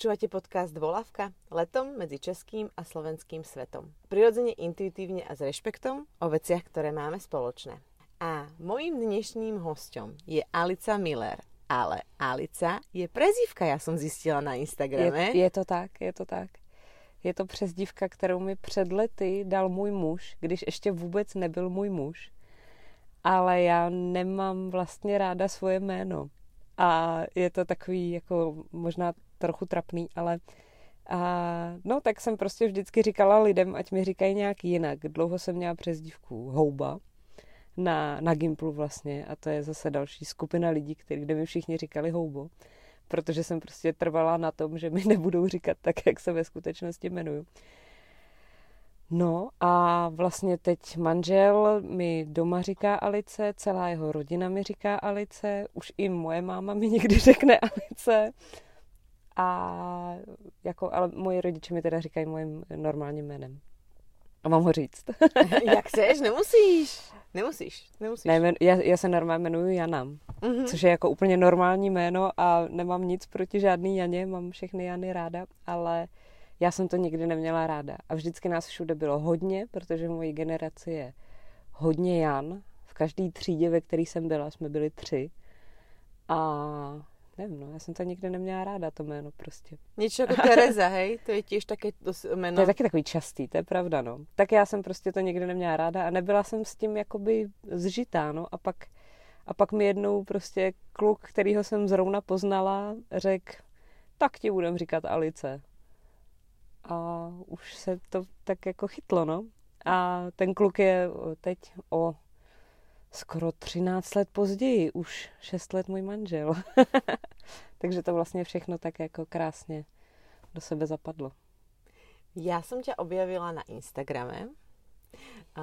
Počúvate podcast Volavka letom medzi českým a slovenským svetom. Prirodzene, intuitívne a s rešpektom o veciach, ktoré máme spoločné. A mojím dnešným hostom je Alica Miller. Ale Alica je prezivka, já jsem zjistila na Instagrame. Je, je to tak, je to tak. Je to přezdívka, kterou mi před lety dal můj muž, když ještě vůbec nebyl můj muž. Ale já nemám vlastně ráda svoje jméno. A je to takový jako možná trochu trapný, ale a, no tak jsem prostě vždycky říkala lidem, ať mi říkají nějak jinak. Dlouho jsem měla přezdívku Houba na, na Gimplu vlastně a to je zase další skupina lidí, který, kde mi všichni říkali Houbo, protože jsem prostě trvala na tom, že mi nebudou říkat tak, jak se ve skutečnosti jmenuju. No a vlastně teď manžel mi doma říká Alice, celá jeho rodina mi říká Alice, už i moje máma mi někdy řekne Alice. A jako, ale moji rodiče mi teda říkají mojím normálním jménem. A mám ho říct. Jak chceš, nemusíš. Nemusíš, nemusíš. Ne, já, já se normálně jmenuji Jana, mm-hmm. což je jako úplně normální jméno a nemám nic proti žádný Janě, mám všechny Jany ráda, ale já jsem to nikdy neměla ráda. A vždycky nás všude bylo hodně, protože v mojí generaci je hodně Jan. V každé třídě, ve které jsem byla, jsme byli tři. A nevím, no, já jsem to nikdy neměla ráda, to jméno prostě. Něco jako Tereza, hej? To je těž také jméno. To je taky takový častý, to je pravda, no. Tak já jsem prostě to nikdy neměla ráda a nebyla jsem s tím jakoby zžitá, no. A pak, a pak mi jednou prostě kluk, kterýho jsem zrovna poznala, řekl, tak ti budem říkat Alice. A už se to tak jako chytlo, no. A ten kluk je teď o skoro 13 let později, už 6 let můj manžel. Takže to vlastně všechno tak jako krásně do sebe zapadlo. Já jsem tě objavila na Instagrame. A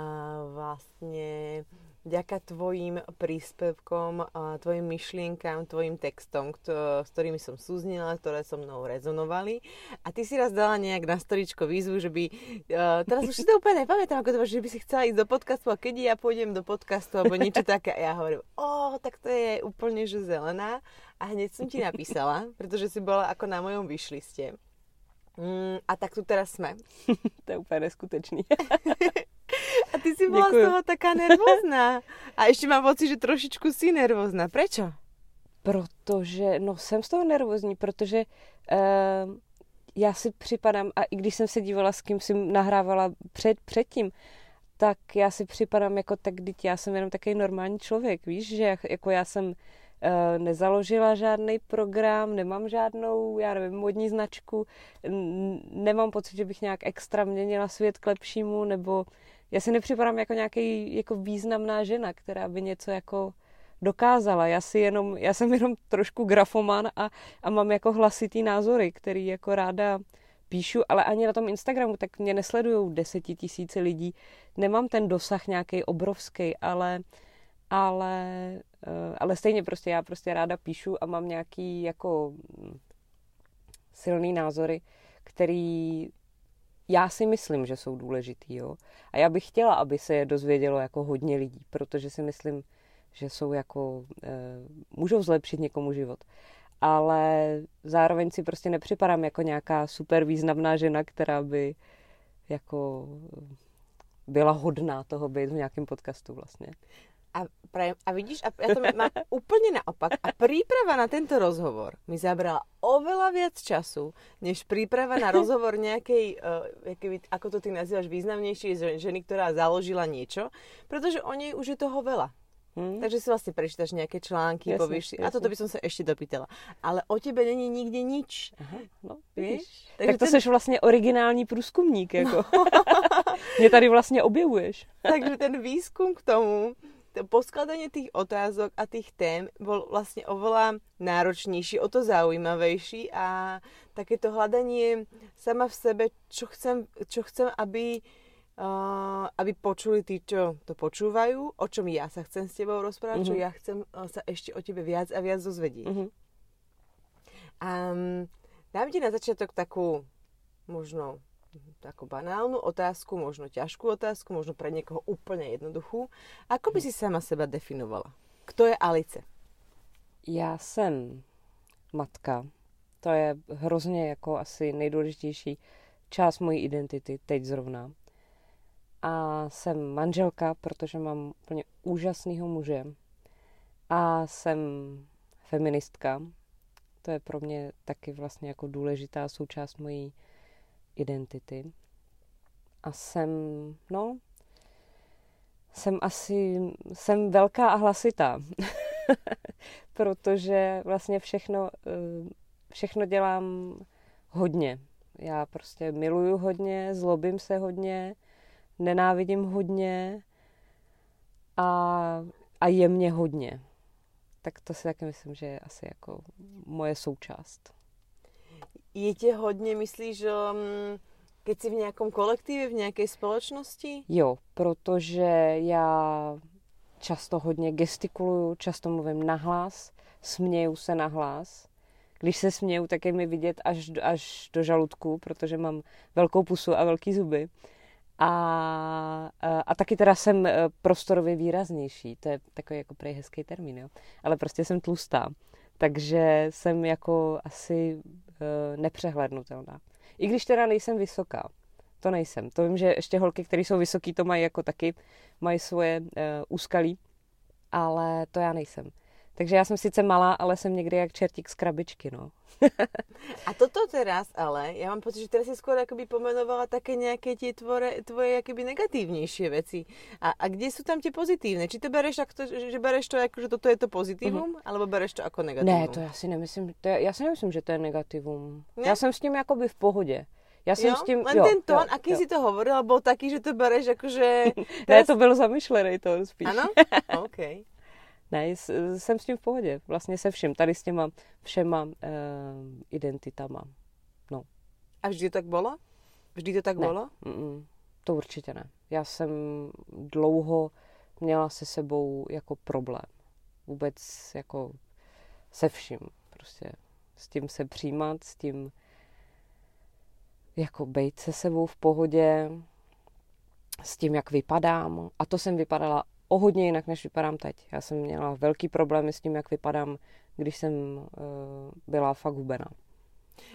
vlastně vďaka tvojim príspevkom, tvojim myšlienkám, tvojim textom, s ktorými som súznila, ktoré so mnou rezonovali. A ty si raz dala nejak na storičko výzvu, že by, uh, teraz už si to úplne nepamätám, ako to že by si chcela ísť do podcastu a keď ja pôjdem do podcastu alebo niečo také. A ja hovorím, o, tak to je úplne že zelená. A hneď som ti napísala, pretože si bola ako na mojom vyšliste. Mm, a tak tu teraz jsme. to je úplně neskutečný. A ty si byla Děkuju. z toho taká nervózná. A ještě mám pocit, že trošičku si nervózná. Prečo? Protože, no jsem z toho nervózní, protože uh, já si připadám, a i když jsem se dívala, s kým jsem nahrávala před, předtím, tak já si připadám jako tak, když já jsem jenom takový normální člověk, víš, že jako já jsem uh, nezaložila žádný program, nemám žádnou, já nevím, modní značku, nemám pocit, že bych nějak extra měnila svět k lepšímu, nebo já si nepřipadám jako nějaký jako významná žena, která by něco jako dokázala. Já, si jenom, já jsem jenom trošku grafoman a, a mám jako hlasitý názory, který jako ráda píšu, ale ani na tom Instagramu, tak mě nesledují desetitisíce lidí. Nemám ten dosah nějaký obrovský, ale, ale, eh, ale stejně prostě já prostě ráda píšu a mám nějaký jako hm, silný názory, který já si myslím, že jsou důležitý. Jo? A já bych chtěla, aby se je dozvědělo jako hodně lidí, protože si myslím, že jsou jako, e, můžou zlepšit někomu život. Ale zároveň si prostě nepřipadám jako nějaká super významná žena, která by jako byla hodná toho být v nějakém podcastu vlastně. A, prajem, a vidíš, a ja to mám úplne naopak. A príprava na tento rozhovor mi zabrala oveľa viac času, než príprava na rozhovor nejakej, uh, ako to ty nazývaš, významnejšej ženy, ktorá založila niečo, pretože o nej už je toho veľa. Hmm. Takže si vlastne prečítaš nejaké články, jasne, povieš si, a toto by som sa ešte dopýtala. Ale o tebe není nikde nič. Aha, no, víš? Takže tak to ten... seš vlastně originální průzkumník, jako. No. Mě tady vlastně objevuješ. Takže ten výskum k tomu poskladanie tých otázok a tých tém bol vlastne oveľa náročnejší, o to zaujímavejší a takéto hľadanie sama v sebe, čo chcem, čo chcem aby, uh, aby počuli tí, čo to počúvajú, o čom ja sa chcem s tebou rozprávať, mm-hmm. čo mhm. ja chcem sa ešte o tebe viac a viac dozvedieť. Mm-hmm. Um, dám ti na začiatok takú možno takú banálnu otázku, možno ťažkú otázku, možno pre niekoho úplne jednoduchú. Ako by si sama seba definovala? Kto je Alice? Já jsem matka. To je hrozně jako asi nejdůležitější část mojí identity teď zrovna. A jsem manželka, protože mám úplně úžasného muže. A jsem feministka. To je pro mě taky vlastně jako důležitá součást mojí identity. A jsem, no, jsem asi, jsem velká a hlasitá. protože vlastně všechno, eh, všechno dělám hodně. Já prostě miluju hodně, zlobím se hodně, nenávidím hodně a, a je mě hodně. Tak to si taky myslím, že je asi jako moje součást. Je tě hodně, myslíš, že mm, keď jsi v nějakom kolektivě, v nějaké společnosti? Jo, protože já často hodně gestikuluju, často mluvím nahlas, směju se nahlas. Když se směju, tak je mi vidět až, až do žaludku, protože mám velkou pusu a velký zuby. A, a, a taky teda jsem e, prostorově výraznější, to je takový jako prej hezký termín, jo? ale prostě jsem tlustá, takže jsem jako asi nepřehlednutelná. I když teda nejsem vysoká, to nejsem. To vím, že ještě holky, které jsou vysoký, to mají jako taky, mají svoje uh, úskalí, ale to já nejsem. Takže já jsem sice malá, ale jsem někdy jak čertík z krabičky, no. a toto teraz ale, já mám pocit, že teraz si skoro jakoby pomenovala také nějaké ti tvore, tvoje jakoby negativnější věci. A, a kde jsou tam ti pozitivné? Či to bereš, tak to, že bereš to jako, že toto je to pozitivum, mm-hmm. alebo bereš to jako negativum? Ne, to já si nemyslím, to je, já si nemyslím, že to je negativum. Ne? Já jsem s tím jakoby v pohodě. Já jsem jo? s tím, len jo, ten tón, jo, aký jo. si to hovorila, byl taký, že to bereš jakože... Teraz... ne, to byl zamýšlený tón spíš. Ano? OK. Ne, jsem s tím v pohodě, vlastně se vším, tady s těma všema uh, identitama. No. A vždy to tak bylo? Vždy to tak ne. bylo? Mm-mm, to určitě ne. Já jsem dlouho měla se sebou jako problém. Vůbec jako se vším. Prostě s tím se přijímat, s tím jako bejt se sebou v pohodě, s tím, jak vypadám. A to jsem vypadala o hodně jinak, než vypadám teď. Já jsem měla velký problémy s tím, jak vypadám, když jsem uh, byla fakt hubená.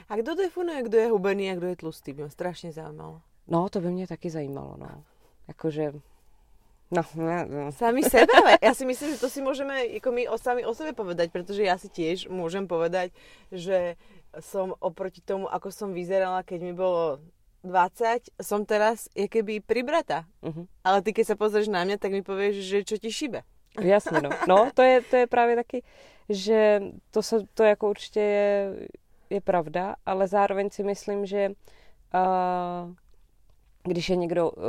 A kdo definuje, kdo je hubený a kdo je tlustý? Mě strašně zajímalo. No, to by mě taky zajímalo, no. Jakože No, ne, no. Sami sebe, ale ja si myslím, že to si môžeme jako my o, sami o sebe povedať, pretože ja si tiež môžem povedať, že som oproti tomu, ako som vyzerala, keď mi bolo 20, som teraz je keby pribrata. Uh-huh. Ale ty, keď sa pozrieš na mňa, tak mi povieš, že čo ti šibe. Jasně, no. No, to je, to je právě taky, že to, se, to jako určitě je, je pravda, ale zároveň si myslím, že uh, když je někdo uh,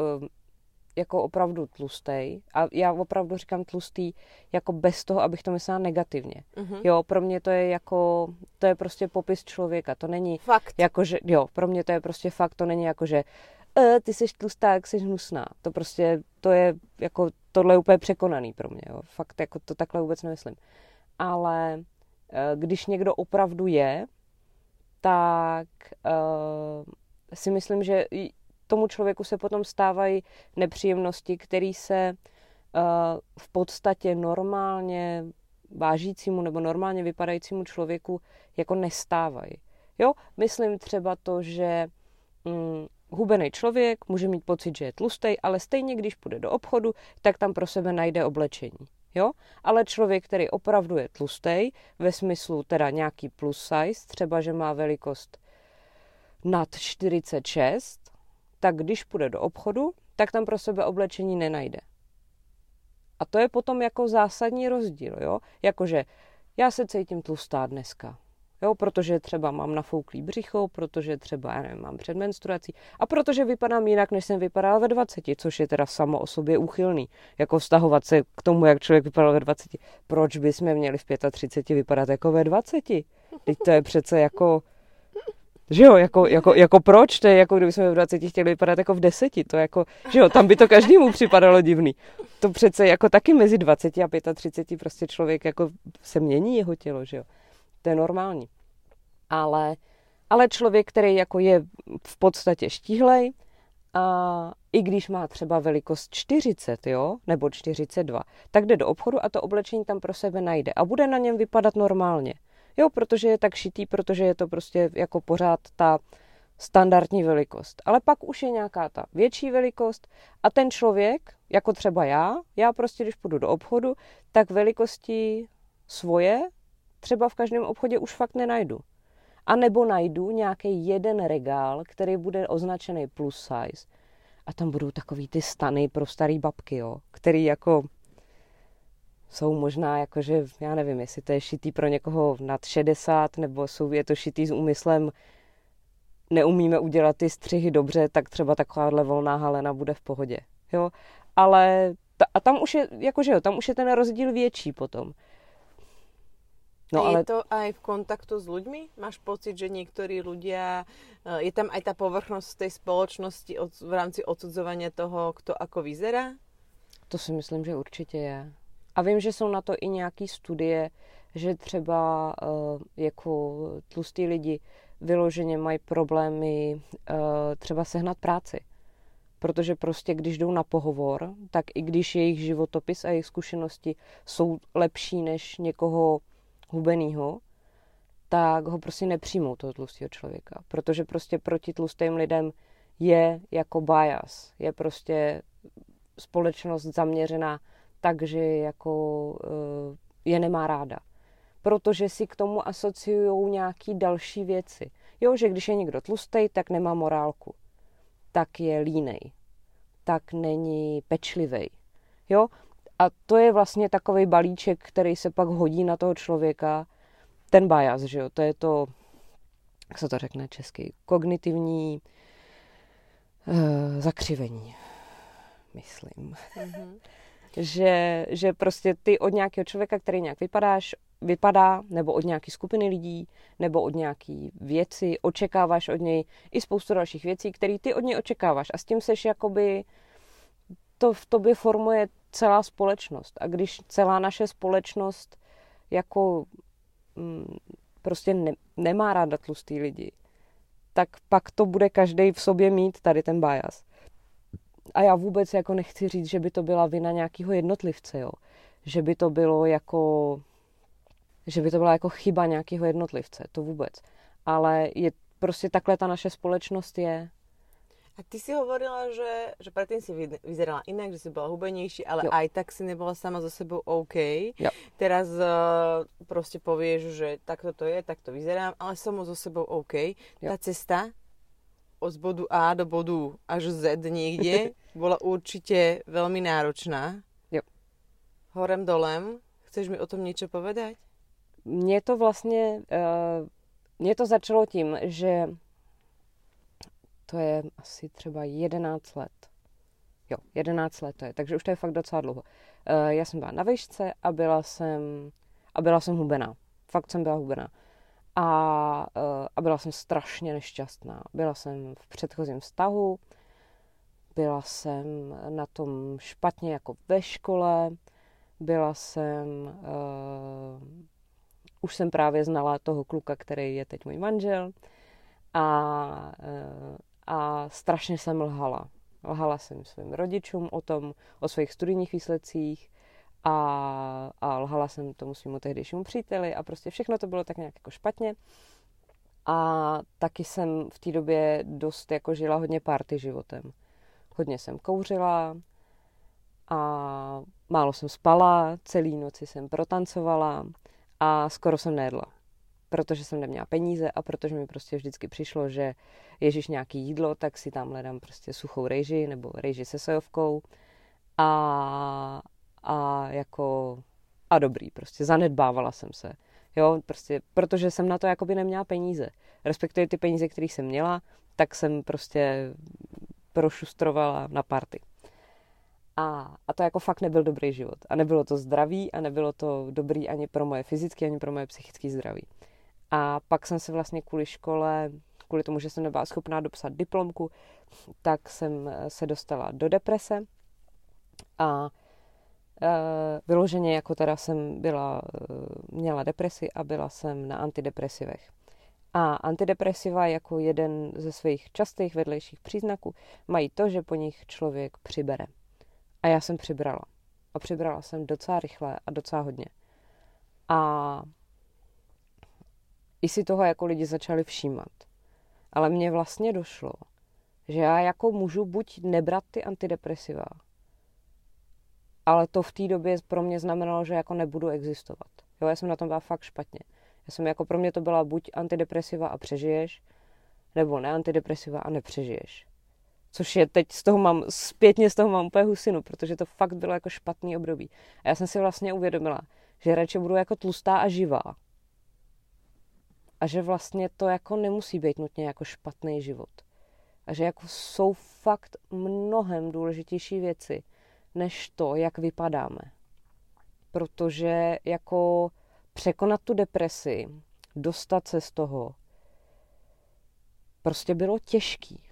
jako opravdu tlustý. A já opravdu říkám tlustý jako bez toho, abych to myslela negativně. Uh-huh. Jo, pro mě to je jako, to je prostě popis člověka, to není fakt. jako, že, jo, pro mě to je prostě fakt, to není jako, že e, ty jsi tlustá, jak jsi hnusná. To prostě, to je jako, tohle je úplně překonaný pro mě, jo. Fakt jako to takhle vůbec nemyslím. Ale e, když někdo opravdu je, tak uh, si myslím, že tomu člověku se potom stávají nepříjemnosti, které se uh, v podstatě normálně vážícímu nebo normálně vypadajícímu člověku jako nestávají. Jo, myslím třeba to, že hm, hubený člověk může mít pocit, že je tlustý, ale stejně, když půjde do obchodu, tak tam pro sebe najde oblečení. Jo? Ale člověk, který opravdu je tlustý, ve smyslu teda nějaký plus size, třeba, že má velikost nad 46, tak když půjde do obchodu, tak tam pro sebe oblečení nenajde. A to je potom jako zásadní rozdíl, jo? Jakože já se cítím tlustá dneska, jo? Protože třeba mám nafouklý břicho, protože třeba, já nevím, mám před menstruací a protože vypadám jinak, než jsem vypadala ve 20, což je teda samo o sobě úchylný. Jako vztahovat se k tomu, jak člověk vypadal ve 20. Proč bychom měli v 35 vypadat jako ve 20? Teď to je přece jako že jo, jako, jako, jako proč? To je jako kdybychom v 20 chtěli vypadat jako v deseti. To jako, že jo, tam by to každému připadalo divný. To přece jako taky mezi 20 a 35 prostě člověk jako se mění jeho tělo, že jo. To je normální. Ale, ale člověk, který jako je v podstatě štíhlej, a i když má třeba velikost 40, jo, nebo 42, tak jde do obchodu a to oblečení tam pro sebe najde a bude na něm vypadat normálně. Jo, protože je tak šitý, protože je to prostě jako pořád ta standardní velikost. Ale pak už je nějaká ta větší velikost a ten člověk, jako třeba já, já prostě, když půjdu do obchodu, tak velikosti svoje třeba v každém obchodě už fakt nenajdu. A nebo najdu nějaký jeden regál, který bude označený plus size. A tam budou takový ty stany pro starý babky, jo, který jako jsou možná jakože, já nevím, jestli to je šitý pro někoho nad 60, nebo jsou, je to šitý s úmyslem, neumíme udělat ty střihy dobře, tak třeba takováhle volná halena bude v pohodě. Jo? Ale ta, a tam už je, jakože jo, tam už je ten rozdíl větší potom. No, a je ale... to aj v kontaktu s ľuďmi? Máš pocit, že niektorí ľudia, eh, je tam aj tá povrchnosť tej spoločnosti od, v rámci odsudzovania toho, kto ako vyzerá? To si myslím, že určitě je. A vím, že jsou na to i nějaké studie, že třeba uh, jako tlustí lidi vyloženě mají problémy uh, třeba sehnat práci. Protože prostě, když jdou na pohovor, tak i když jejich životopis a jejich zkušenosti jsou lepší než někoho hubenýho, tak ho prostě nepřijmou toho tlustého člověka. Protože prostě proti tlustým lidem je jako bias. Je prostě společnost zaměřená tak, že jako uh, je nemá ráda. Protože si k tomu asociují nějaký další věci. Jo, že když je někdo tlustý, tak nemá morálku. Tak je línej. Tak není pečlivý. Jo, a to je vlastně takový balíček, který se pak hodí na toho člověka, ten bias, že jo, to je to, jak se to řekne česky, kognitivní uh, zakřivení, myslím. Mm-hmm. Že, že prostě ty od nějakého člověka, který nějak vypadáš, vypadá, nebo od nějaké skupiny lidí, nebo od nějaké věci, očekáváš od něj i spoustu dalších věcí, které ty od něj očekáváš. A s tím seš jakoby, to v tobě formuje celá společnost. A když celá naše společnost jako mm, prostě ne, nemá ráda tlustý lidi, tak pak to bude každý v sobě mít tady ten bias. A já vůbec jako nechci říct, že by to byla vina nějakého jednotlivce, jo. Že by to bylo jako, že by to byla jako chyba nějakého jednotlivce, to vůbec. Ale je prostě takhle ta naše společnost je a ty si hovorila, že, že predtým si vyzerala inak, že si bola hubenejší, ale jo. aj tak si nebola sama so sebou OK. Jo. Teraz uh, proste povieš, že takto to je, takto vyzerám, ale som so sebou OK. Jo. Tá cesta od bodu A do bodu až Z niekde bola určite veľmi náročná. Jo. Horem dolem. Chceš mi o tom niečo povedať? Mně to vlastně, uh, mě to začalo tím, že to je asi třeba 11 let. Jo, 11 let to je, takže už to je fakt docela dlouho. Uh, já jsem byla na výšce a byla jsem, a byla jsem hubená. Fakt jsem byla hubená. A, uh, a byla jsem strašně nešťastná. Byla jsem v předchozím vztahu, byla jsem na tom špatně jako ve škole, byla jsem, uh, už jsem právě znala toho kluka, který je teď můj manžel a uh, a strašně jsem lhala. Lhala jsem svým rodičům o tom, o svých studijních výsledcích a, a lhala jsem tomu svým tehdejšímu příteli a prostě všechno to bylo tak nějak jako špatně. A taky jsem v té době dost jako žila hodně party životem. Hodně jsem kouřila a málo jsem spala, celý noci jsem protancovala a skoro jsem nejedla protože jsem neměla peníze a protože mi prostě vždycky přišlo, že ježíš nějaký jídlo, tak si tam hledám prostě suchou rejži nebo rejži se sojovkou a, a jako a dobrý, prostě zanedbávala jsem se. Jo, prostě, protože jsem na to jakoby neměla peníze. Respektive ty peníze, které jsem měla, tak jsem prostě prošustrovala na party. A, a to jako fakt nebyl dobrý život. A nebylo to zdravý a nebylo to dobrý ani pro moje fyzické, ani pro moje psychické zdraví. A pak jsem se vlastně kvůli škole, kvůli tomu, že jsem nebyla schopná dopsat diplomku, tak jsem se dostala do deprese a vyloženě jako teda jsem byla, eh, měla depresi a byla jsem na antidepresivech. A antidepresiva jako jeden ze svých častých vedlejších příznaků mají to, že po nich člověk přibere. A já jsem přibrala. A přibrala jsem docela rychle a docela hodně. A i si toho jako lidi začali všímat. Ale mně vlastně došlo, že já jako můžu buď nebrat ty antidepresiva, ale to v té době pro mě znamenalo, že jako nebudu existovat. Jo, já jsem na tom byla fakt špatně. Já jsem jako pro mě to byla buď antidepresiva a přežiješ, nebo ne antidepresiva a nepřežiješ. Což je teď z toho mám, zpětně z toho mám úplně husinu, protože to fakt bylo jako špatný období. A já jsem si vlastně uvědomila, že radši budu jako tlustá a živá. A že vlastně to jako nemusí být nutně jako špatný život. A že jako jsou fakt mnohem důležitější věci, než to, jak vypadáme. Protože jako překonat tu depresi, dostat se z toho, prostě bylo těžký.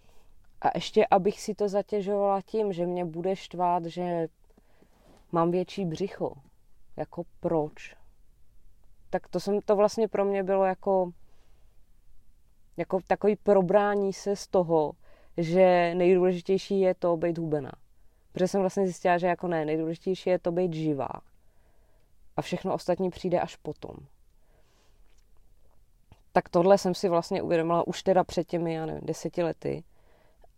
A ještě, abych si to zatěžovala tím, že mě bude štvát, že mám větší břicho. Jako proč? Tak to, jsem, to vlastně pro mě bylo jako, jako takový probrání se z toho, že nejdůležitější je to být hubená. Protože jsem vlastně zjistila, že jako ne, nejdůležitější je to být živá. A všechno ostatní přijde až potom. Tak tohle jsem si vlastně uvědomila už teda před těmi, já nevím, deseti lety.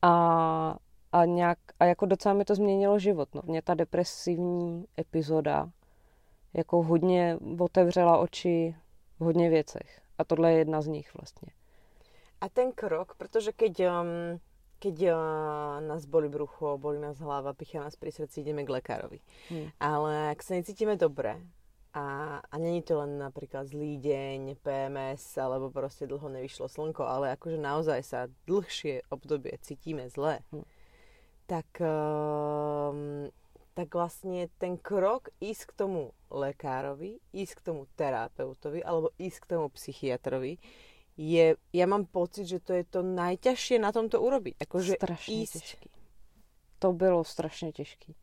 A, a, nějak, a jako docela mi to změnilo život. No. Mě ta depresivní epizoda jako hodně otevřela oči v hodně věcech. A tohle je jedna z nich vlastně. A ten krok, protože keď um, keď uh, nás boli brucho, boli nás hlava, pichá nás pri srdci, ideme k lekárovi. Hmm. Ale ak sa necítime dobre a, a není to len napríklad zlý deň, PMS, alebo proste dlho nevyšlo slnko, ale akože naozaj sa dlhšie obdobie cítime zle, hmm. tak, uh, tak vlastne ten krok ísť k tomu lekárovi, ísť k tomu terapeutovi alebo ísť k tomu psychiatrovi je, ja mám pocit, že to je to najťažšie na tomto urobiť. Akože strašně ísť. těžký. To bylo strašně těžký.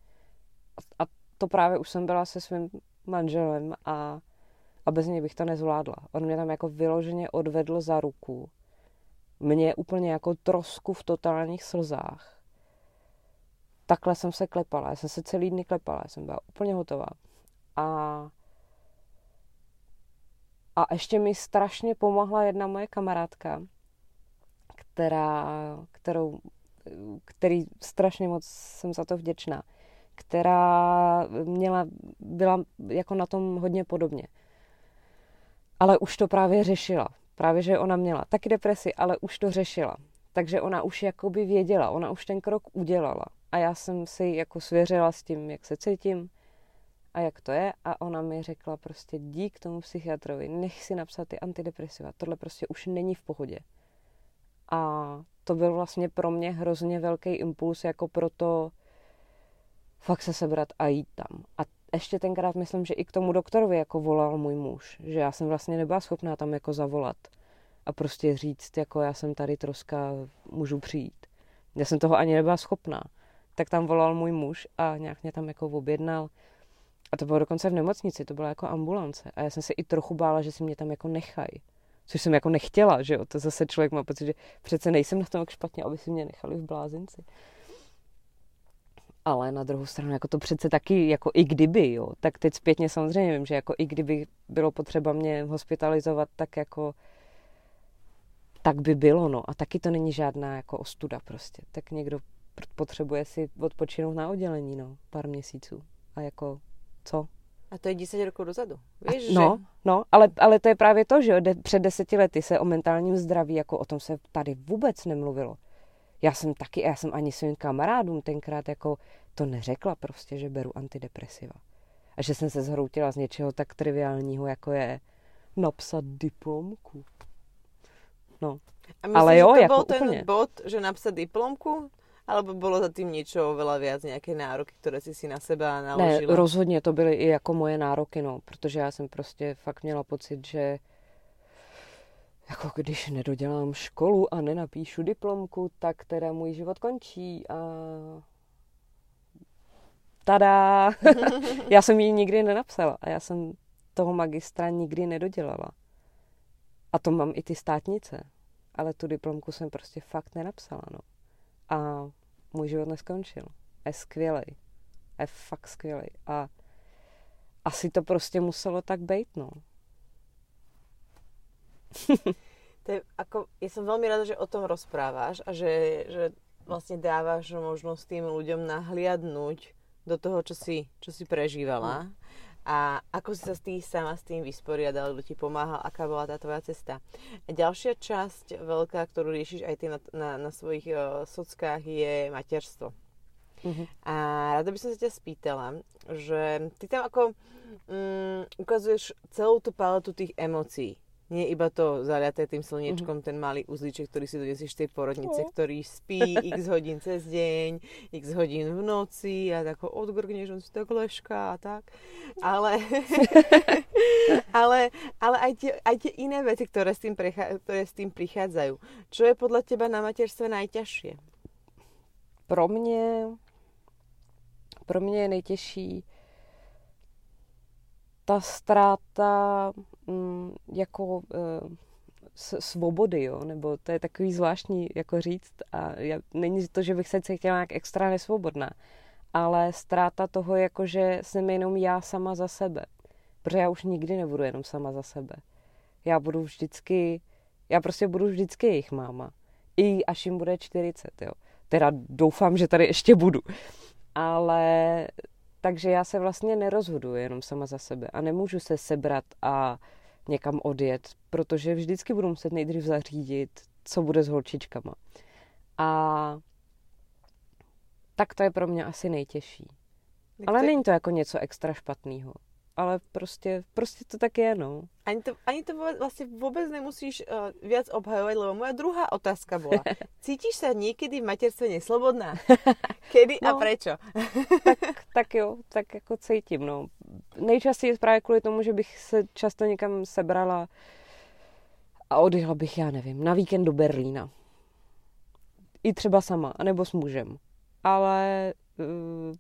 A, a to právě už jsem byla se svým manželem a, a bez něj bych to nezvládla. On mě tam jako vyloženě odvedl za ruku. Mě úplně jako trosku v totálních slzách. Takhle jsem se klepala. Já jsem se celý dny klepala. Já jsem byla úplně hotová. A a ještě mi strašně pomohla jedna moje kamarádka, která, kterou, který strašně moc jsem za to vděčná, která měla, byla jako na tom hodně podobně. Ale už to právě řešila. Právě, že ona měla taky depresi, ale už to řešila. Takže ona už jakoby věděla, ona už ten krok udělala. A já jsem si jako svěřila s tím, jak se cítím, a jak to je a ona mi řekla prostě dík tomu psychiatrovi, nech si napsat ty antidepresiva, tohle prostě už není v pohodě. A to byl vlastně pro mě hrozně velký impuls jako pro to fakt se sebrat a jít tam. A ještě tenkrát myslím, že i k tomu doktorovi jako volal můj muž, že já jsem vlastně nebyla schopná tam jako zavolat a prostě říct, jako já jsem tady troska, můžu přijít. Já jsem toho ani nebyla schopná. Tak tam volal můj muž a nějak mě tam jako objednal a to bylo dokonce v nemocnici, to byla jako ambulance. A já jsem se i trochu bála, že si mě tam jako nechají. Což jsem jako nechtěla, že jo. To zase člověk má pocit, že přece nejsem na tom tak špatně, aby si mě nechali v blázinci. Ale na druhou stranu, jako to přece taky, jako i kdyby, jo, tak teď zpětně samozřejmě vím, že jako i kdyby bylo potřeba mě hospitalizovat, tak jako tak by bylo, no. A taky to není žádná jako ostuda prostě. Tak někdo potřebuje si odpočinout na oddělení, no, pár měsíců. A jako co? A to je 10 rokov dozadu. Víš, a, no, že... no, ale, ale to je právě to, že de, před deseti lety se o mentálním zdraví, jako o tom se tady vůbec nemluvilo. Já jsem taky, já jsem ani svým kamarádům tenkrát jako to neřekla prostě, že beru antidepresiva. A že jsem se zhroutila z něčeho tak triviálního, jako je napsat diplomku. No. A myslíš, ale jo, že to jako bol ten úplně. bod, že napsat diplomku? Alebo bylo za tým niečo oveľa viac, nějaké nároky, které si si na seba naložila? Ne, rozhodně to byly i jako moje nároky, no, protože já jsem prostě fakt měla pocit, že jako když nedodělám školu a nenapíšu diplomku, tak teda můj život končí a tada! já jsem ji nikdy nenapsala a já jsem toho magistra nikdy nedodělala. A to mám i ty státnice. Ale tu diplomku jsem prostě fakt nenapsala, no. A můj život neskončil. Je skvělý. Je fakt skvělý. A asi to prostě muselo tak být, no. to je ako, ja som veľmi rada, že o tom rozprávaš a že, že vlastne dávaš možnosť tým ľuďom nahliadnúť do toho, čo si, čo si prežívala. Mm. A ako si sa ty sama s tým vysporiadala, kto ti pomáhal, aká bola tá tvoja cesta. A ďalšia časť veľká, ktorú riešiš aj ty na, na, na svojich uh, sockách, je materstvo. Uh-huh. A rada by som sa ťa spýtala, že ty tam ako um, ukazuješ celú tú paletu tých emócií nie iba to zaliaté tým slniečkom, mm-hmm. ten malý uzlíček, ktorý si donesieš z tej porodnice, no. ktorý spí x hodín cez deň, x hodín v noci a tak ho odgrgneš, on si tak lešká a tak. Ale, ale, ale aj, tie, aj tie iné veci, ktoré s, tým prechá, ktoré s tým prichádzajú. Čo je podľa teba na materstve najťažšie? Pro mě, pro mě je nejtěžší ta ztráta mm, jako e, svobody, jo, nebo to je takový zvláštní jako říct a já, není to, že bych se cítila nějak extra nesvobodná, ale ztráta toho, jako že jsem jenom já sama za sebe. Protože já už nikdy nebudu jenom sama za sebe. Já budu vždycky, já prostě budu vždycky jejich máma. I až jim bude 40, jo. Teda doufám, že tady ještě budu. Ale takže já se vlastně nerozhoduji jenom sama za sebe a nemůžu se sebrat a někam odjet, protože vždycky budu muset nejdřív zařídit, co bude s holčičkama. A tak to je pro mě asi nejtěžší. Ale není to jako něco extra špatného ale prostě, prostě to tak je, no. Ani to, ani to vlastně vůbec nemusíš uh, viac obhajovat, lebo moja druhá otázka byla. Cítíš se někdy v materstve neslobodná? Kedy no, a prečo? tak, tak jo, tak jako cítím, no. Nejčastěji právě kvůli tomu, že bych se často někam sebrala a odjela bych, já nevím, na víkend do Berlína. I třeba sama, nebo s mužem. Ale uh,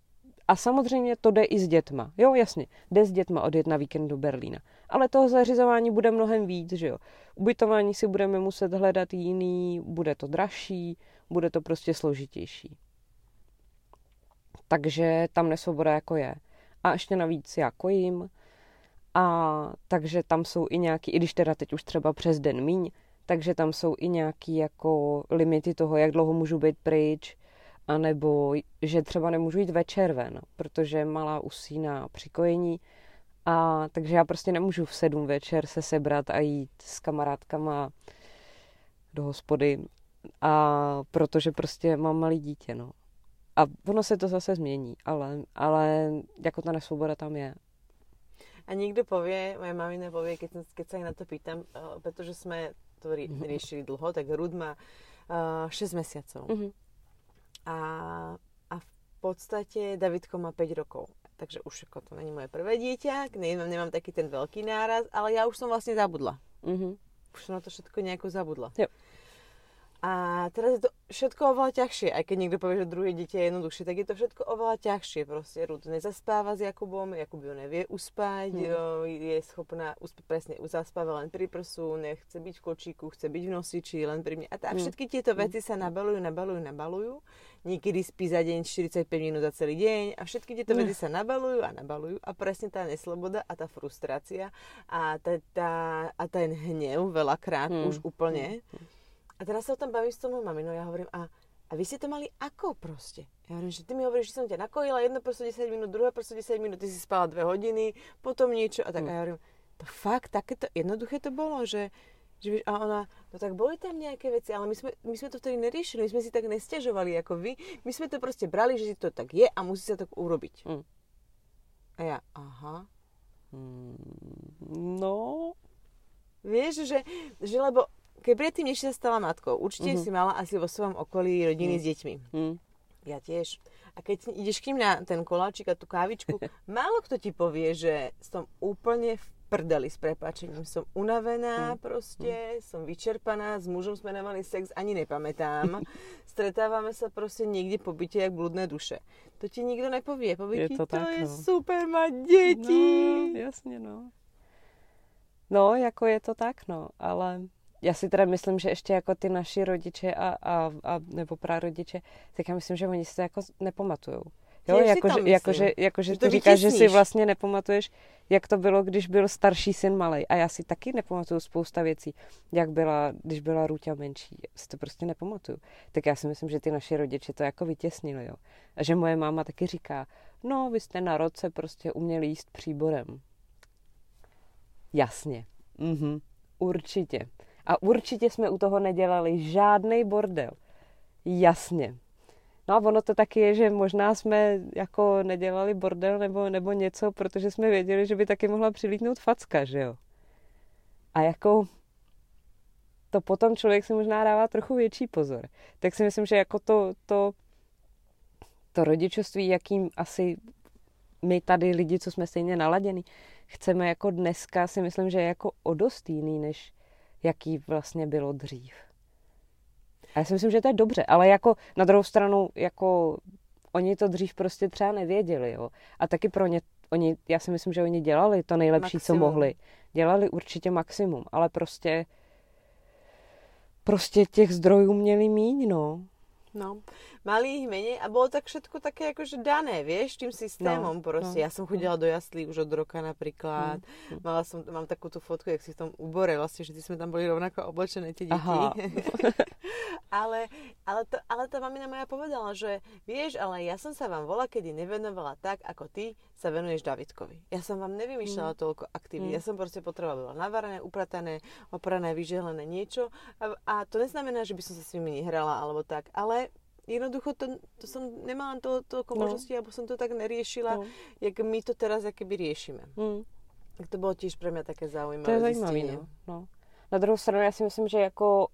a samozřejmě to jde i s dětma. Jo, jasně, jde s dětma odjet na víkend do Berlína. Ale toho zařizování bude mnohem víc, že jo. Ubytování si budeme muset hledat jiný, bude to dražší, bude to prostě složitější. Takže tam nesvoboda jako je. A ještě navíc já kojím, a takže tam jsou i nějaký, i když teda teď už třeba přes den míň, takže tam jsou i nějaký jako limity toho, jak dlouho můžu být pryč, anebo že třeba nemůžu jít večer ven, protože malá usíná při kojení, a takže já prostě nemůžu v sedm večer se sebrat a jít s kamarádkama do hospody, a protože prostě mám malý dítě, no. A ono se to zase změní, ale, ale jako ta nesvoboda tam je. A někdo pově, moje mamina pově, keď, keď sa na to pýtam, uh, protože jsme to mhm. riešili dlho, tak Rud má uh, 6 mesiacov. Mm-hmm. A, a v podstate Davidko má 5 rokov. Takže už ako to není moje prvé dieťa, nemám, nemám taký ten veľký náraz, ale ja už som vlastne zabudla. Mm-hmm. Už som na to všetko nejako zabudla. Jo. A teraz je to všetko oveľa ťažšie. Aj keď niekto povie, že druhé dieťa je jednoduchšie, tak je to všetko oveľa ťažšie. Proste Rud nezaspáva s Jakubom, Jakub ju nevie uspať, mm. je schopná uspať presne, zaspáva len pri prsu, nechce byť v kočíku, chce byť v nosiči, len pri mne. A, tá, mm. všetky tieto mhm. veci sa nabalujú, nabalujú, nabalujú. Niekedy spí za deň 45 minút za celý deň a všetky tieto mm. veci sa nabalujú a nabalujú a presne tá nesloboda a tá frustrácia a, tá, tá, a ten hnev veľakrát mm. už úplne mm a teraz sa o tom bavím s tou mojou maminou, ja hovorím, a, a vy ste to mali ako proste? Ja hovorím, že ty mi hovoríš, že som ťa nakojila, jedno proste 10 minút, druhé proste 10 minút, ty si spala 2 hodiny, potom niečo a tak. Mm. A ja hovorím, to fakt, takéto jednoduché to bolo, že, že a ona, no tak boli tam nejaké veci, ale my sme, my sme to vtedy neriešili, my sme si tak nestiažovali ako vy, my sme to proste brali, že to tak je a musí sa tak urobiť. Mm. A ja, aha. Mm, no. Vieš, že, že lebo keď predtým, než sa stala matkou, určite mm-hmm. si mala asi vo svojom okolí rodiny mm. s deťmi. Mm. Ja tiež. A keď ideš k ním na ten koláčik a tú kávičku, málo kto ti povie, že som úplne v prdeli s prepáčením. Som unavená mm. proste, mm. som vyčerpaná, s mužom sme nemali sex, ani nepamätám. Stretávame sa proste niekde po byte, jak blúdne duše. To ti nikto nepovie. Povie je to, to tak, je no. super mať deti. No, jasne, no. No, jako je to tak, no, ale já si teda myslím, že ještě jako ty naši rodiče a, a, a nebo prarodiče, tak já myslím, že oni si to jako nepamatujou. Jo, jakože jako, jako, že, jako, že ty říkáš, že si vlastně nepamatuješ, jak to bylo, když byl starší syn malý. A já si taky nepamatuju spousta věcí, jak byla, když byla Růťa menší. Já si to prostě nepamatuju. Tak já si myslím, že ty naši rodiče to jako vytěsnili, jo. A že moje máma taky říká, no, vy jste na roce prostě uměli jíst příborem. Jasně. Mhm. Určitě. A určitě jsme u toho nedělali žádný bordel. Jasně. No a ono to taky je, že možná jsme jako nedělali bordel nebo, nebo něco, protože jsme věděli, že by taky mohla přilítnout facka, že jo. A jako to potom člověk si možná dává trochu větší pozor. Tak si myslím, že jako to, to, to rodičovství, jakým asi my tady lidi, co jsme stejně naladěni, chceme jako dneska, si myslím, že je jako o dost jiný, než jaký vlastně bylo dřív. A já si myslím, že to je dobře, ale jako na druhou stranu, jako oni to dřív prostě třeba nevěděli, jo. A taky pro ně, oni, já si myslím, že oni dělali to nejlepší, maximum. co mohli. Dělali určitě maximum, ale prostě prostě těch zdrojů měli míň, no. No, mali ich menej a bolo tak všetko také akože dané, vieš, tým systémom no, proste. No, ja som chodila do jaslí už od roka napríklad. Mm, mm. Mala som, mám takú tú fotku, jak si v tom úbore, vlastne, že sme tam boli rovnako oblečené tie deti. ale, ale, to, ale tá mamina moja povedala, že vieš, ale ja som sa vám volá, kedy nevenovala tak, ako ty sa venuješ Davidkovi. Ja som vám nevymýšľala mm. toľko aktivít. Mm. Ja som proste potrebovala navarené, upratané, oprané, vyžehlené niečo. A, a to neznamená, že by som sa s nimi nehrala alebo tak, ale jednoducho to, to som nemala to, toľko no. možností, alebo som to tak neriešila, no. jak my to teraz akoby riešime. Mm. Tak to bylo tiež pre mňa také zaujímavé To je zajímavé, no. no. Na druhou stranu já si myslím, že jako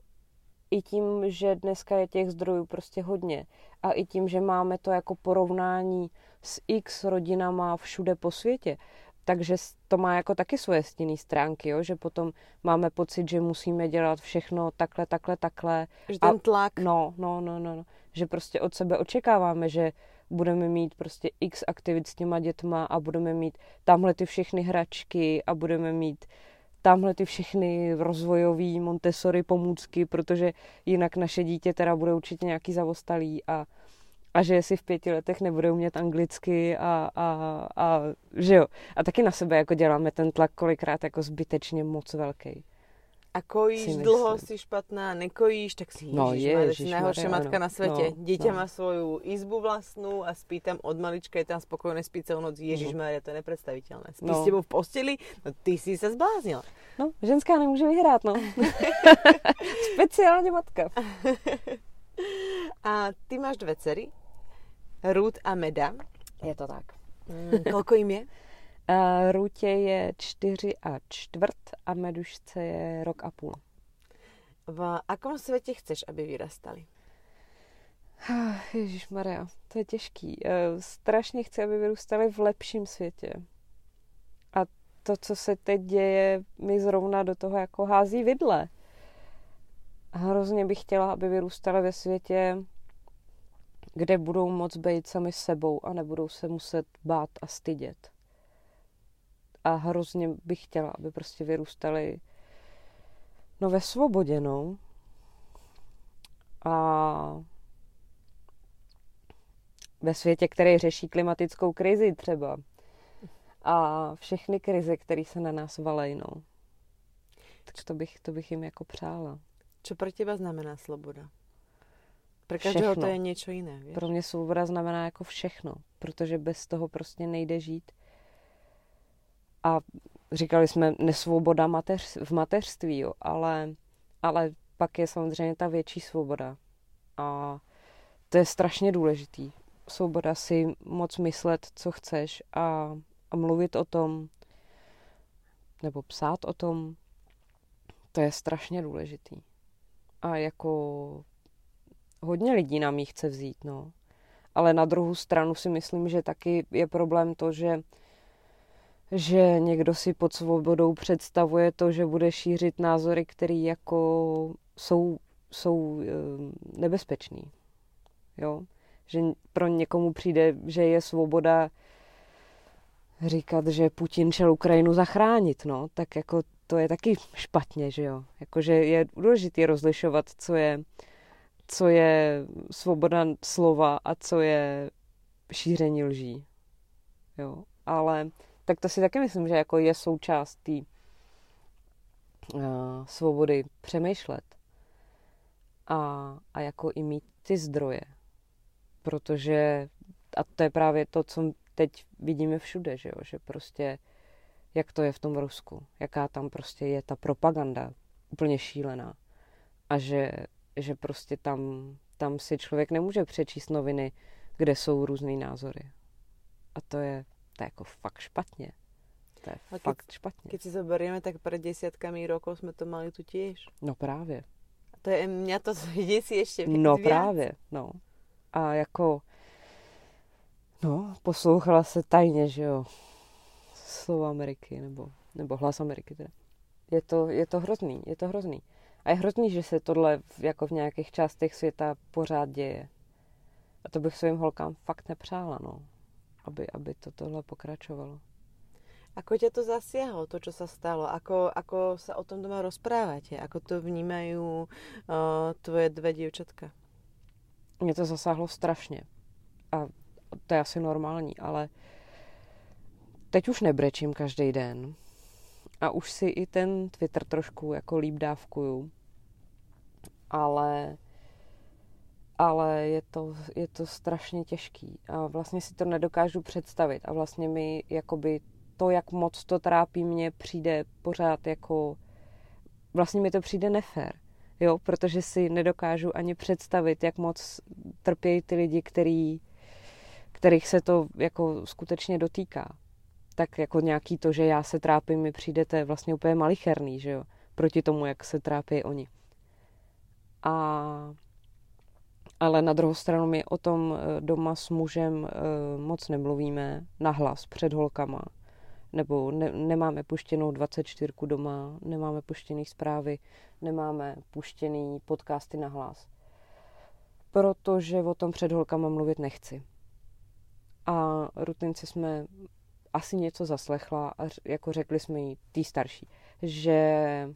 i tím, že dneska je těch zdrojů prostě hodně a i tím, že máme to jako porovnání s x rodinama všude po světě, takže to má jako taky svoje stinné stránky, jo? že potom máme pocit, že musíme dělat všechno takhle, takhle, takhle. Že ten tlak. A, no, no, no, no, no. Že prostě od sebe očekáváme, že budeme mít prostě x aktivit s těma dětma a budeme mít tamhle ty všechny hračky a budeme mít tamhle ty všechny rozvojové Montessori pomůcky, protože jinak naše dítě teda bude určitě nějaký zavostalý a a že si v pěti letech nebude umět anglicky a, a, a že jo. A taky na sebe jako děláme ten tlak kolikrát jako zbytečně moc velký. A kojíš dlho, si špatná, nekojíš, tak si no, je, si najhoršia matka na svete. No, Dieťa no. má svoju izbu vlastnú a spí tam od malička, je tam spokojné, spí celú noc. Ježiš Maria, to je nepredstaviteľné. Spí no. s tebou v posteli, no ty si sa zbláznila. No, ženská nemůže vyhrát, no. Speciálně matka. a ty máš dve dcery, Ruth a Meda. Je to tak. Mm, kolko jim je? Uh, Rutě je čtyři a čtvrt a Medušce je rok a půl. V akom světě chceš, aby vyrastali? Uh, Ježíš Maria, to je těžký. Uh, strašně chci, aby vyrůstali v lepším světě. A to, co se teď děje, mi zrovna do toho jako hází vidle. Hrozně bych chtěla, aby vyrůstali ve světě, kde budou moc být sami sebou a nebudou se muset bát a stydět. A hrozně bych chtěla, aby prostě vyrůstali no ve svobodě, no. A ve světě, který řeší klimatickou krizi třeba. A všechny krize, které se na nás valej, no. Tak to bych, to bych jim jako přála. Co pro těba znamená sloboda? Pro každého všechno. to je něco jiné. Víš? Pro mě svoboda znamená jako všechno, protože bez toho prostě nejde žít. A říkali jsme nesvoboda mateř, v mateřství, jo, ale, ale pak je samozřejmě ta větší svoboda. A to je strašně důležitý. Svoboda si moc myslet, co chceš a, a mluvit o tom, nebo psát o tom, to je strašně důležitý. A jako hodně lidí nám ji chce vzít, no. Ale na druhou stranu si myslím, že taky je problém to, že že někdo si pod svobodou představuje to, že bude šířit názory, které jako jsou, jsou e, nebezpečný. Jo? Že pro někomu přijde, že je svoboda říkat, že Putin šel Ukrajinu zachránit, no, tak jako to je taky špatně, že jo. Jakože je důležité rozlišovat, co je co je svoboda slova a co je šíření lží. Jo. Ale Tak to si taky myslím, že jako je součást té uh, svobody přemýšlet. A, a jako i mít ty zdroje. Protože, a to je právě to, co teď vidíme všude, že jo, že prostě jak to je v tom Rusku, jaká tam prostě je ta propaganda úplně šílená a že, že prostě tam, tam si člověk nemůže přečíst noviny, kde jsou různý názory. A to je, to je jako fakt špatně. To je a fakt keď, špatně. Když si zoberieme, tak před desiatkami rokov jsme to mali tu těž. No právě. A to je, mě to děsí ještě No viac. právě, no. A jako, no, poslouchala se tajně, že jo, slovo Ameriky, nebo, nebo hlas Ameriky teda. Je to, je to hrozný, je to hrozný. A je hrozný, že se tohle v, jako v nějakých částech světa pořád děje. A to bych svým holkám fakt nepřála, no. Aby, aby to tohle pokračovalo. Ako ťa to zasiahlo, to, čo sa stalo? Ako, ako sa o tom doma rozprávate? Ako to vnímajú uh, tvoje dve dievčatka? Mě to zasáhlo strašně. A to je asi normální, ale teď už nebrečím každý den. A už si i ten Twitter trošku jako líp dávkuju. Ale ale je to, je to strašně těžký a vlastně si to nedokážu představit a vlastně mi jakoby to, jak moc to trápí, mě přijde pořád jako, vlastně mi to přijde nefér, jo, protože si nedokážu ani představit, jak moc trpějí ty lidi, který, kterých se to jako skutečně dotýká. Tak jako nějaký to, že já se trápím, mi přijde, to je vlastně úplně malicherný, že jo, proti tomu, jak se trápí oni. A ale na druhou stranu my o tom eh, doma s mužem eh, moc nemluvíme nahlas před holkama. Nebo ne, nemáme puštěnou 24 doma, nemáme puštěný zprávy, nemáme puštěný podcasty nahlas. Protože o tom před holkama mluvit nechci. A rutince jsme asi něco zaslechla a jako řekli jsme jí, tý starší, že,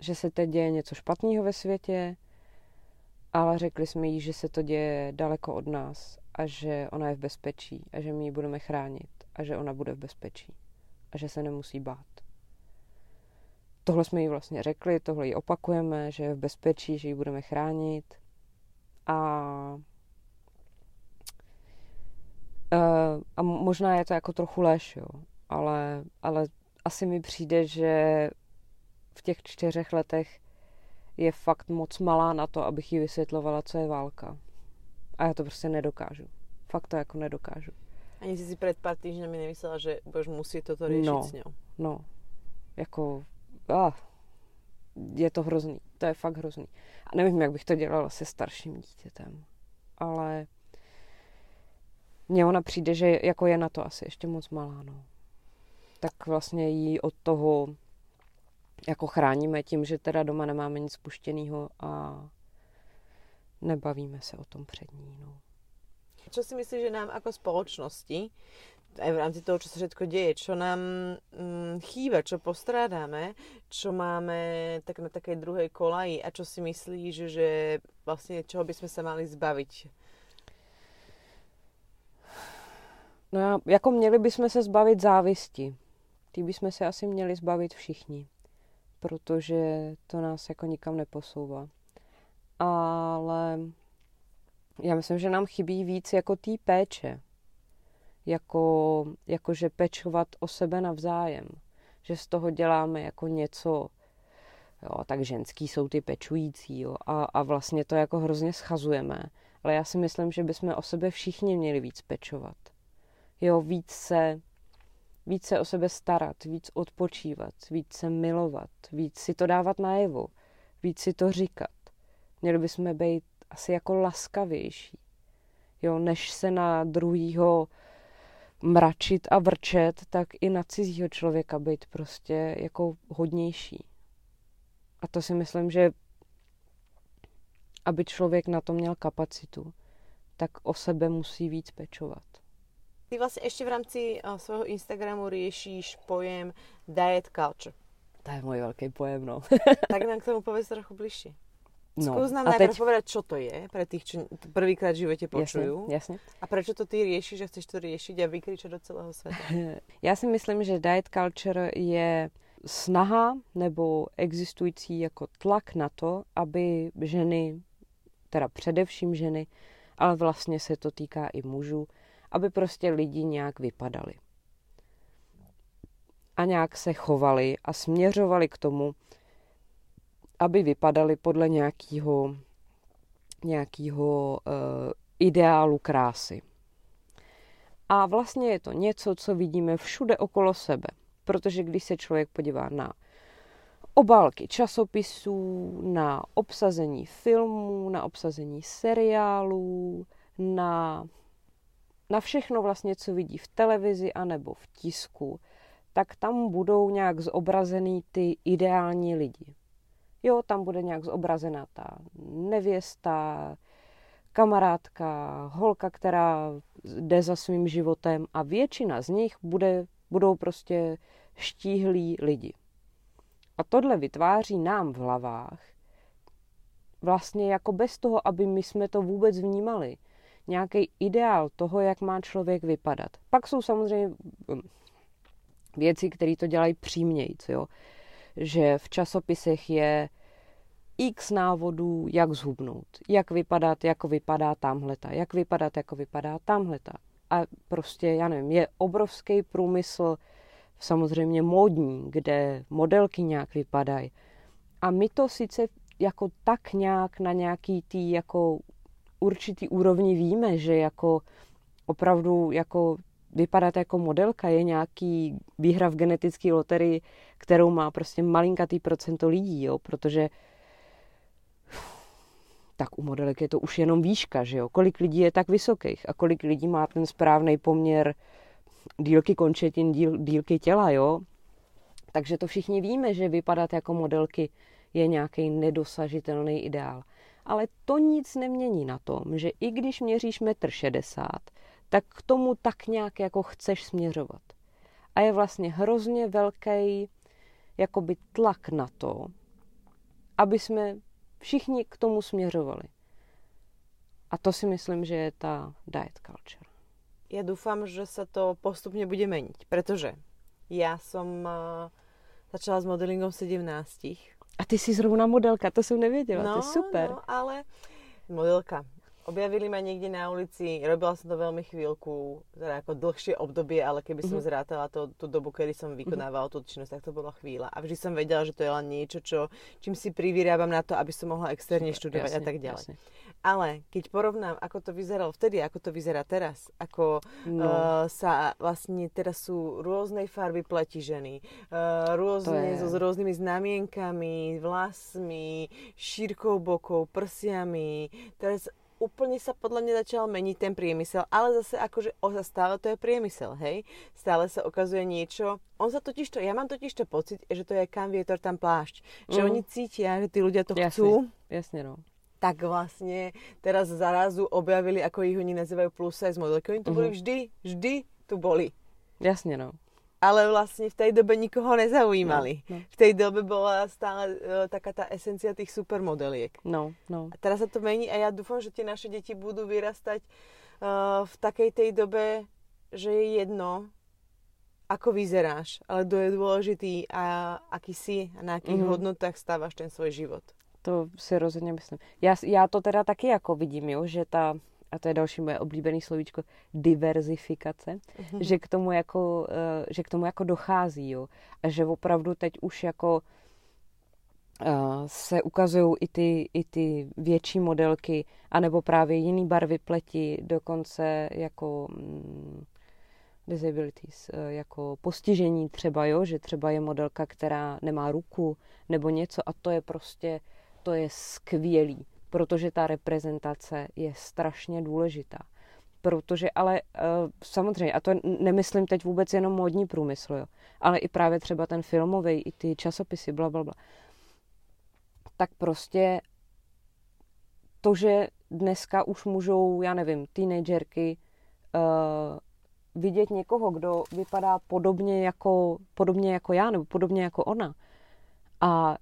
že se teď děje něco špatného ve světě, ale řekli jsme jí, že se to děje daleko od nás a že ona je v bezpečí a že my ji budeme chránit a že ona bude v bezpečí a že se nemusí bát. Tohle jsme jí vlastně řekli, tohle jí opakujeme, že je v bezpečí, že ji budeme chránit a a možná je to jako trochu lež, jo, ale, ale asi mi přijde, že v těch čtyřech letech je fakt moc malá na to, abych jí vysvětlovala, co je válka. A já to prostě nedokážu. Fakt to jako nedokážu. Ani jsi si před pár týždňami nemyslela, že budeš muset toto řešit no, s ňou. No, jako, ah, je to hrozný. To je fakt hrozný. A nevím, jak bych to dělala se starším dítětem. Ale mně ona přijde, že jako je na to asi ještě moc malá, no. Tak vlastně jí od toho jako chráníme tím, že teda doma nemáme nic puštěného a nebavíme se o tom před ní. No. Čo si myslíš, že nám jako společnosti, aj v rámci toho, čo sa všetko deje, čo nám mm, chýba, čo postrádáme, čo máme tak na takej druhej kolaji a čo si myslíš, že vlastne čoho by sme sa mali zbaviť? No jako měli bychom se zbavit závisti. Ty bychom se asi měli zbavit všichni protože to nás jako nikam neposouvá. Ale já myslím, že nám chybí víc jako té péče. Jako, jako, že pečovat o sebe navzájem. Že z toho děláme jako něco, jo, tak ženský jsou ty pečující, jo, a, a vlastně to jako hrozně schazujeme. Ale já si myslím, že bychom o sebe všichni měli víc pečovat. Jo, víc se víc se o sebe starat, víc odpočívat, víc se milovat, víc si to dávat najevo, víc si to říkat. Měli bychom být asi jako laskavější, jo, než se na druhýho mračit a vrčet, tak i na cizího člověka být prostě jako hodnější. A to si myslím, že aby člověk na to měl kapacitu, tak o sebe musí víc pečovat. Ty vlastne ešte v rámci uh, svojho Instagramu riešiš pojem diet culture. To je můj velký pojem, no. tak nám k tomu povedz trochu bližšie. No. Skús nám najprv teď... povedať, čo to je, pre tých, čo prvýkrát v živote počujú. Jasně, jasně. A prečo to ty riešiš, že chceš to riešiť a vykričať do celého světa? Já si myslím, že diet culture je snaha nebo existující jako tlak na to, aby ženy, teda především ženy, ale vlastně se to týká i mužů, aby prostě lidi nějak vypadali. A nějak se chovali a směřovali k tomu, aby vypadaly podle nějakého nějakého uh, ideálu krásy. A vlastně je to něco, co vidíme všude okolo sebe. Protože když se člověk podívá na obálky časopisů, na obsazení filmů, na obsazení seriálů, na, na všechno vlastně, co vidí v televizi anebo v tisku, tak tam budou nějak zobrazený ty ideální lidi. Jo, tam bude nějak zobrazená ta nevěsta, kamarádka, holka, která jde za svým životem a většina z nich bude, budou prostě štíhlí lidi. A tohle vytváří nám v hlavách vlastně jako bez toho, aby my jsme to vůbec vnímali. Nějaký ideál toho, jak má člověk vypadat. Pak jsou samozřejmě hm, věci, které to dělají přímějc, jo. Že v časopisech je x návodů, jak zhubnout, jak vypadat, jako vypadá tamhleta, jak vypadat, jako vypadá tamhleta. A prostě, já nevím, je obrovský průmysl samozřejmě módní, kde modelky nějak vypadají. A my to sice jako tak nějak na nějaký tý jako určitý úrovni víme, že jako opravdu jako vypadat jako modelka je nějaký výhra v genetické loterii, kterou má prostě malinkatý procento lidí, jo, protože tak u modelek je to už jenom výška, že jo? Kolik lidí je tak vysokých a kolik lidí má ten správný poměr dílky končetin, díl, dílky těla, jo? Takže to všichni víme, že vypadat jako modelky je nějaký nedosažitelný ideál. Ale to nic nemění na tom, že i když měříš metr šedesát, tak k tomu tak nějak jako chceš směřovat. A je vlastně hrozně velký jakoby tlak na to, aby jsme všichni k tomu směřovali. A to si myslím, že je ta diet culture. Ja dúfam, že sa to postupne bude meniť, pretože ja som uh, začala s modelingom v 17. A ty si zrovna modelka, to jsem nevěděla, no, to je super. No, ale modelka. Objavili ma niekde na ulici, robila som to veľmi chvíľku, teda ako dlhšie obdobie, ale keby som mm-hmm. zrátala to, tú dobu, kedy som vykonávala mm-hmm. tú činnosť, tak to bola chvíľa. A vždy som vedela, že to je len niečo, čo, čím si privyrábam na to, aby som mohla externe študovať jasne, a tak. Jasne. Ale keď porovnám, ako to vyzeralo vtedy, ako to vyzerá teraz, ako no. uh, sa vlastne teraz sú rôznej farby pleti ženy, uh, rôzne so s rôznymi znamienkami, vlasmi, šírkou bokov, prsiami. Teraz úplne sa podľa mňa začal meniť ten priemysel, ale zase akože o, stále to je priemysel, hej? Stále sa ukazuje niečo. On sa totiž to, ja mám totiž to pocit, že to je kam vietor, tam plášť. Že mm. oni cítia, že tí ľudia to jasne, chcú. Jasne, no tak vlastne teraz zarazu objavili, ako ich oni nazývajú plus size modelky. Oni tu mm-hmm. boli vždy, vždy tu boli. Jasne, no. Ale vlastne v tej dobe nikoho nezaujímali. No, no. V tej dobe bola stále uh, taká tá esencia tých supermodeliek. No, no. A teraz sa to mení a ja dúfam, že tie naše deti budú vyrastať uh, v takej tej dobe, že je jedno, ako vyzeráš, ale kto je dôležitý a aký si a na akých mm-hmm. hodnotách stávaš ten svoj život. To si rozhodně myslím. Já, já to teda taky jako vidím, jo, že ta, a to je další moje oblíbené slovíčko, diverzifikace, mm-hmm. že, k tomu jako, eh, že k tomu jako dochází, jo. A že opravdu teď už jako uh, se ukazují i ty, i ty větší modelky, anebo právě jiný barvy pleti, dokonce jako mm, disabilities, eh, jako postižení třeba, jo, že třeba je modelka, která nemá ruku nebo něco a to je prostě to je skvělý, protože ta reprezentace je strašně důležitá. Protože ale uh, samozřejmě, a to nemyslím teď vůbec jenom módní průmysl, jo, ale i právě třeba ten filmový, i ty časopisy, bla, bla, bla. Tak prostě to, že dneska už můžou, já nevím, teenagerky uh, vidět někoho, kdo vypadá podobně jako, podobně jako já, nebo podobně jako ona. A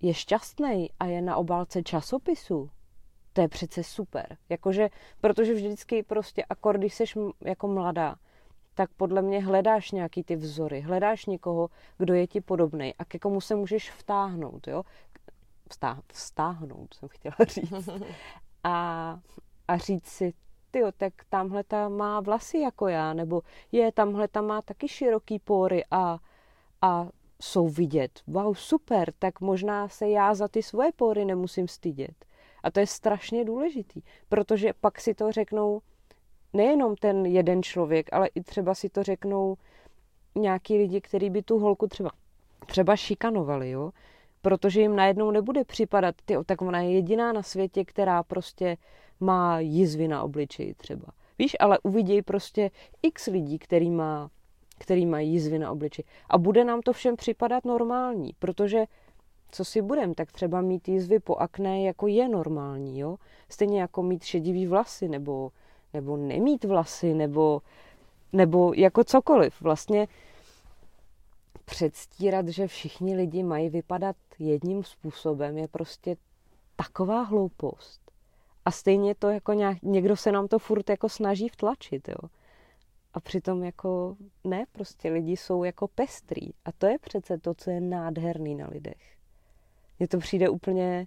je šťastný a je na obálce časopisu, to je přece super. Jakože, protože vždycky prostě, a když jsi jako mladá, tak podle mě hledáš nějaký ty vzory, hledáš někoho, kdo je ti podobný a ke komu se můžeš vtáhnout, jo? Vstá, vstáhnout, jsem chtěla říct. A, a říct si, tyjo, tak tamhle ta má vlasy jako já, nebo je, tamhle ta má taky široký pory a, a jsou vidět. Wow, super, tak možná se já za ty svoje pory nemusím stydět. A to je strašně důležitý, protože pak si to řeknou nejenom ten jeden člověk, ale i třeba si to řeknou nějaký lidi, kteří by tu holku třeba, třeba šikanovali, jo? Protože jim najednou nebude připadat, ty, tak ona je jediná na světě, která prostě má jizvy na obličeji třeba. Víš, ale uvidějí prostě x lidí, který, má, který mají jizvy na obličeji. A bude nám to všem připadat normální, protože co si budem, tak třeba mít jizvy po akné jako je normální, jo? Stejně jako mít šedivý vlasy, nebo, nebo nemít vlasy, nebo, nebo jako cokoliv. Vlastně předstírat, že všichni lidi mají vypadat jedním způsobem, je prostě taková hloupost. A stejně to jako nějak, někdo se nám to furt jako snaží vtlačit, jo. A přitom jako ne, prostě lidi jsou jako pestrý. A to je přece to, co je nádherný na lidech. Mně to přijde úplně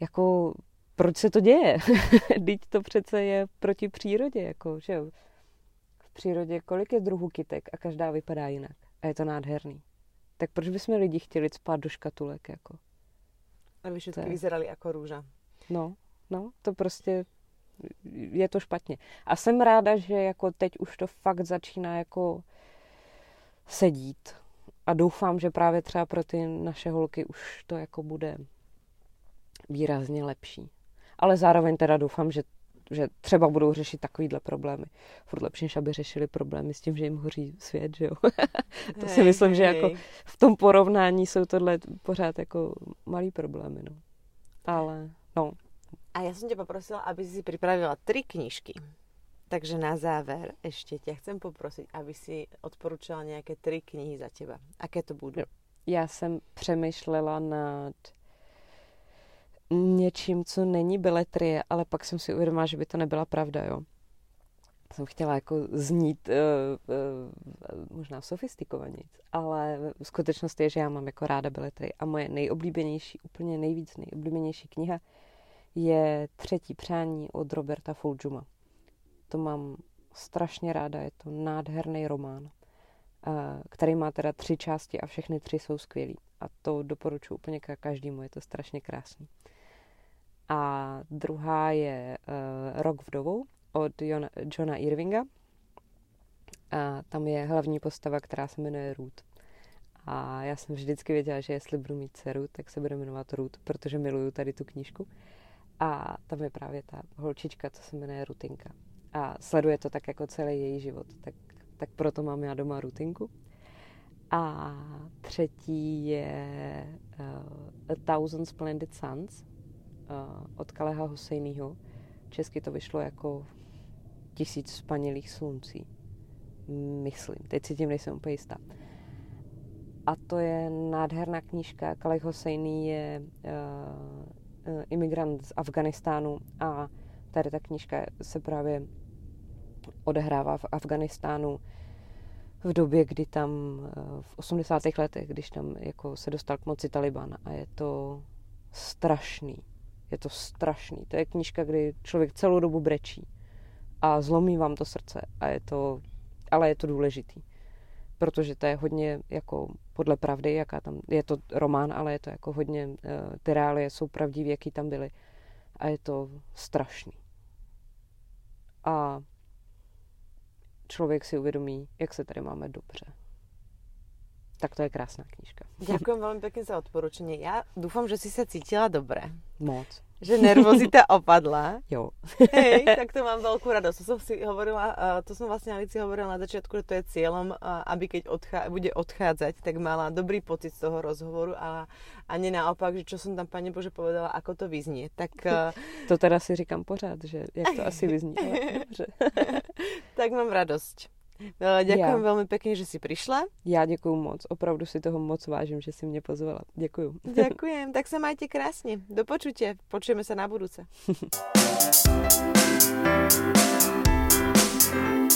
jako, proč se to děje? Teď to přece je proti přírodě, jako, že jo. V přírodě kolik je druhů kytek a každá vypadá jinak. A je to nádherný. Tak proč bychom lidi chtěli spát do škatulek, jako? Aby je... vyzerali jako růža. No, no, to prostě je to špatně. A jsem ráda, že jako teď už to fakt začíná jako sedít a doufám, že právě třeba pro ty naše holky už to jako bude výrazně lepší. Ale zároveň teda doufám, že, že třeba budou řešit takovýhle problémy. Furt lepší, než aby řešili problémy s tím, že jim hoří svět, že jo. to hej, si myslím, hej. že jako v tom porovnání jsou tohle pořád jako malý problémy, no. Ale, no. A já jsem tě poprosila, aby si připravila tři knížky. Takže na záver ešte ťa chcem poprosiť, aby si odporučila nějaké tři knihy za teba. Aké to budou? Já jsem přemýšlela nad něčím, co není beletrie, ale pak jsem si uvědomila, že by to nebyla pravda, jo. Jsem chtěla jako znít uh, uh, možná sofistikovaně, ale v skutečnosti je, že já mám jako ráda beletrie a moje nejoblíbenější, úplně nejvíc nejoblíbenější kniha je Třetí přání od Roberta Fulgjuma. To mám strašně ráda, je to nádherný román, eh, který má teda tři části a všechny tři jsou skvělý. A to doporučuji úplně každému, je to strašně krásný. A druhá je uh, Rok vdovou od Jona, Johna Irvinga. A tam je hlavní postava, která se jmenuje Ruth. A já jsem vždycky věděla, že jestli budu mít dceru, tak se bude jmenovat Ruth, protože miluju tady tu knížku. A tam je právě ta holčička, co se jmenuje Rutinka a sleduje to tak jako celý její život. Tak, tak proto mám já doma rutinku. A třetí je uh, A Thousand Splendid Suns uh, od Kaleha Hosejnýho. Česky to vyšlo jako Tisíc spanilých sluncí. Myslím. Teď si tím nejsem úplně jistá. A to je nádherná knížka. Kalech Hosejný je uh, imigrant z Afganistánu a tady ta knížka se právě odehrává v Afganistánu v době, kdy tam eh, v 80. letech, když tam jako se dostal k moci Taliban a je to strašný. Je to strašný. To je knížka, kdy člověk celou dobu brečí a zlomí vám to srdce a je to, ale je to důležitý. Protože to je hodně jako podle pravdy, jaká tam, je to román, ale je to jako hodně, eh, ty reálie jsou pravdivé, jaký tam byly a je to strašný. A člověk si uvědomí, jak se tady máme dobře. Tak to je krásná knížka. Děkuji velmi pěkně za odporučení. Já doufám, že jsi se cítila dobré. Moc. Že nervozita opadla. Jo. Hej, tak to mám velkou radost. To jsem si hovorila, to jsem vlastně Alici hovorila na začátku, že to je cílem, aby keď odchá, bude odchádzať, tak mala dobrý pocit z toho rozhovoru a, a ne naopak, že čo jsem tam Pane Bože povedala, ako to vyzní. Tak, to teda si říkám pořád, že jak to asi vyzní. Ale dobře. tak mám radost. No, děkuji velmi pěkně, že jsi přišla. Já děkuji moc, opravdu si toho moc vážím, že jsi mě pozvala. Děkuji. Děkuji. tak se majte krásně. Do počutě, počujeme se na budouce.